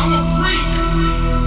I'm a freak.